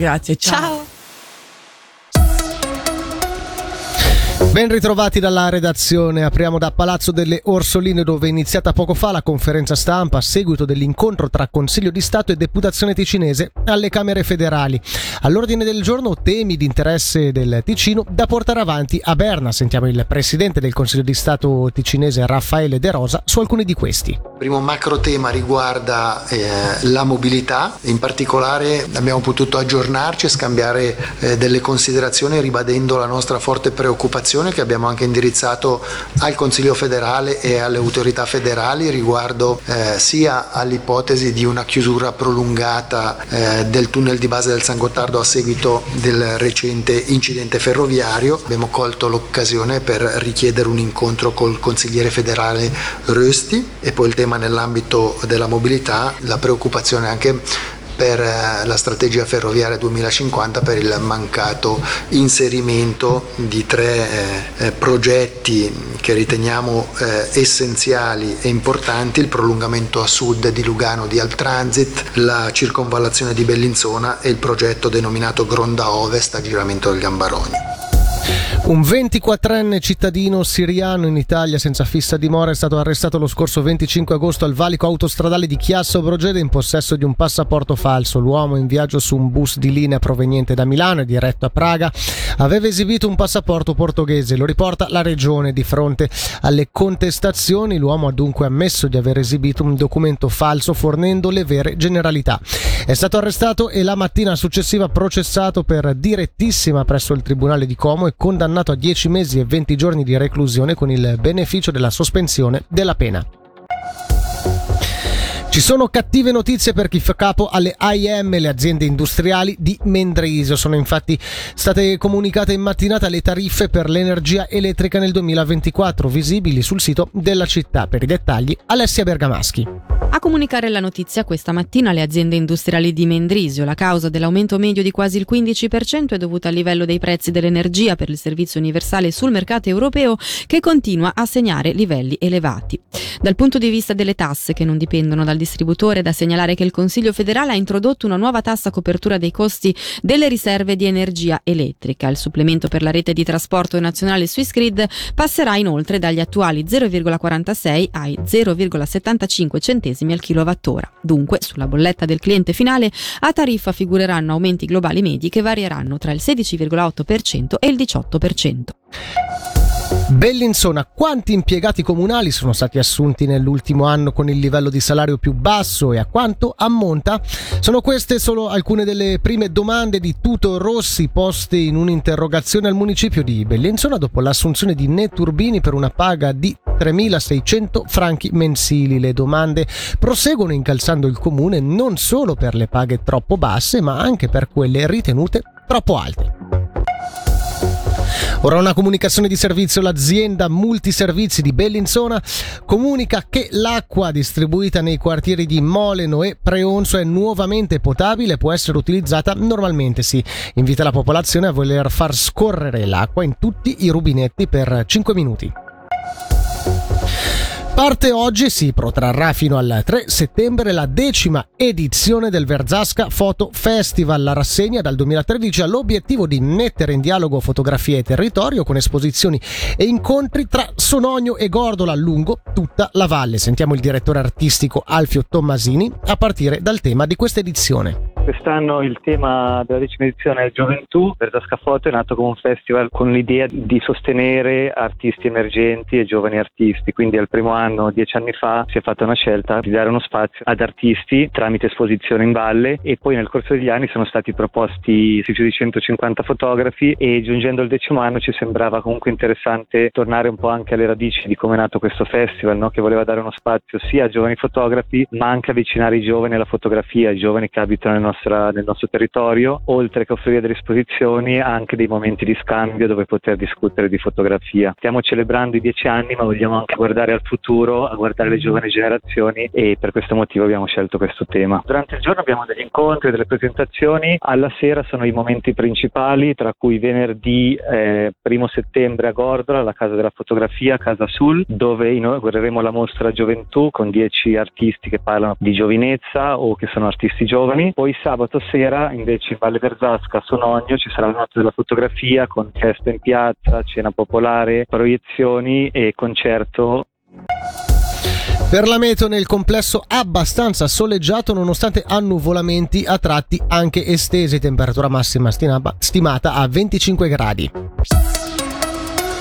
Grazie, ciao. ciao. Ben ritrovati dalla redazione, apriamo da Palazzo delle Orsoline dove è iniziata poco fa la conferenza stampa a seguito dell'incontro tra Consiglio di Stato e Deputazione ticinese alle Camere federali. All'ordine del giorno temi di interesse del Ticino da portare avanti a Berna. Sentiamo il Presidente del Consiglio di Stato ticinese Raffaele De Rosa su alcuni di questi. Il primo macro tema riguarda eh, la mobilità, in particolare abbiamo potuto aggiornarci e scambiare eh, delle considerazioni ribadendo la nostra forte preoccupazione che abbiamo anche indirizzato al Consiglio federale e alle autorità federali riguardo eh, sia all'ipotesi di una chiusura prolungata eh, del tunnel di base del San Gottardo a seguito del recente incidente ferroviario. Abbiamo colto l'occasione per richiedere un incontro col consigliere federale Rösti e poi il tema nell'ambito della mobilità, la preoccupazione anche per eh, la strategia ferroviaria 2050 per il mancato inserimento di tre eh, eh, progetti che riteniamo essenziali e importanti, il prolungamento a sud di Lugano di Altransit, la circonvallazione di Bellinzona e il progetto denominato Gronda Ovest a giramento del Gambarogno. Un 24enne cittadino siriano in Italia senza fissa dimora è stato arrestato lo scorso 25 agosto al valico autostradale di Chiasso Brogede in possesso di un passaporto falso. L'uomo in viaggio su un bus di linea proveniente da Milano e diretto a Praga aveva esibito un passaporto portoghese. Lo riporta la regione. Di fronte alle contestazioni l'uomo ha dunque ammesso di aver esibito un documento falso fornendo le vere generalità. È stato arrestato e la mattina successiva processato per direttissima presso il Tribunale di Como condannato condannato a 10 mesi e 20 giorni di reclusione con il beneficio della sospensione della pena. Ci sono cattive notizie per chi fa capo alle AIM, le aziende industriali di Mendrisio. Sono infatti state comunicate in mattinata le tariffe per l'energia elettrica nel 2024, visibili sul sito della città. Per i dettagli, Alessia Bergamaschi. A comunicare la notizia questa mattina le aziende industriali di Mendrisio. La causa dell'aumento medio di quasi il 15% è dovuta al livello dei prezzi dell'energia per il servizio universale sul mercato europeo che continua a segnare livelli elevati. Dal punto di vista delle tasse che non dipendono dal distributore, da segnalare che il Consiglio federale ha introdotto una nuova tassa copertura dei costi delle riserve di energia elettrica. Il supplemento per la rete di trasporto nazionale Swissgrid passerà inoltre dagli attuali 0,46 ai 0,75 centesimi centesimi al kilowattora. Dunque, sulla bolletta del cliente finale a tariffa figureranno aumenti globali medi che varieranno tra il 16,8% e il 18%. Bellinzona, quanti impiegati comunali sono stati assunti nell'ultimo anno con il livello di salario più basso e a quanto ammonta? Sono queste solo alcune delle prime domande di Tuto Rossi poste in un'interrogazione al municipio di Bellinzona dopo l'assunzione di Neturbini per una paga di 3.600 franchi mensili. Le domande proseguono incalzando il comune non solo per le paghe troppo basse ma anche per quelle ritenute troppo alte. Ora una comunicazione di servizio, l'azienda Multiservizi di Bellinzona comunica che l'acqua distribuita nei quartieri di Moleno e Preonzo è nuovamente potabile e può essere utilizzata normalmente. Si invita la popolazione a voler far scorrere l'acqua in tutti i rubinetti per 5 minuti. Parte oggi si protrarrà fino al 3 settembre la decima edizione del Verzasca Photo Festival. La rassegna dal 2013 ha l'obiettivo di mettere in dialogo fotografie e territorio con esposizioni e incontri tra Sonogno e Gordola lungo tutta la valle. Sentiamo il direttore artistico Alfio Tommasini a partire dal tema di questa edizione. Quest'anno il tema della decima edizione è Gioventù. Verzasca Foto è nato come un festival con l'idea di sostenere artisti emergenti e giovani artisti. Quindi al primo anno, dieci anni fa, si è fatta una scelta di dare uno spazio ad artisti tramite esposizione in valle e poi nel corso degli anni sono stati proposti più di 150 fotografi e giungendo al decimo anno ci sembrava comunque interessante tornare un po' anche alle radici di come è nato questo festival, no? che voleva dare uno spazio sia a giovani fotografi ma anche avvicinare i giovani alla fotografia, i giovani che abitano nel nostra, nel nostro territorio, oltre che offrire delle esposizioni anche dei momenti di scambio dove poter discutere di fotografia. Stiamo celebrando i dieci anni ma vogliamo anche guardare al futuro, a guardare le giovani generazioni e per questo motivo abbiamo scelto questo tema. Durante il giorno abbiamo degli incontri, delle presentazioni, alla sera sono i momenti principali tra cui venerdì eh, primo settembre a Gordola, la Casa della Fotografia, Casa Sul, dove inaugureremo la mostra Gioventù con dieci artisti che parlano di giovinezza o che sono artisti giovani. Poi sabato sera invece in Valle Verzasca a Sonogno ci sarà la notte della fotografia con festa in piazza, cena popolare, proiezioni e concerto per la meteo nel complesso abbastanza soleggiato nonostante annuvolamenti a tratti anche estesi, temperatura massima stimata a 25 gradi.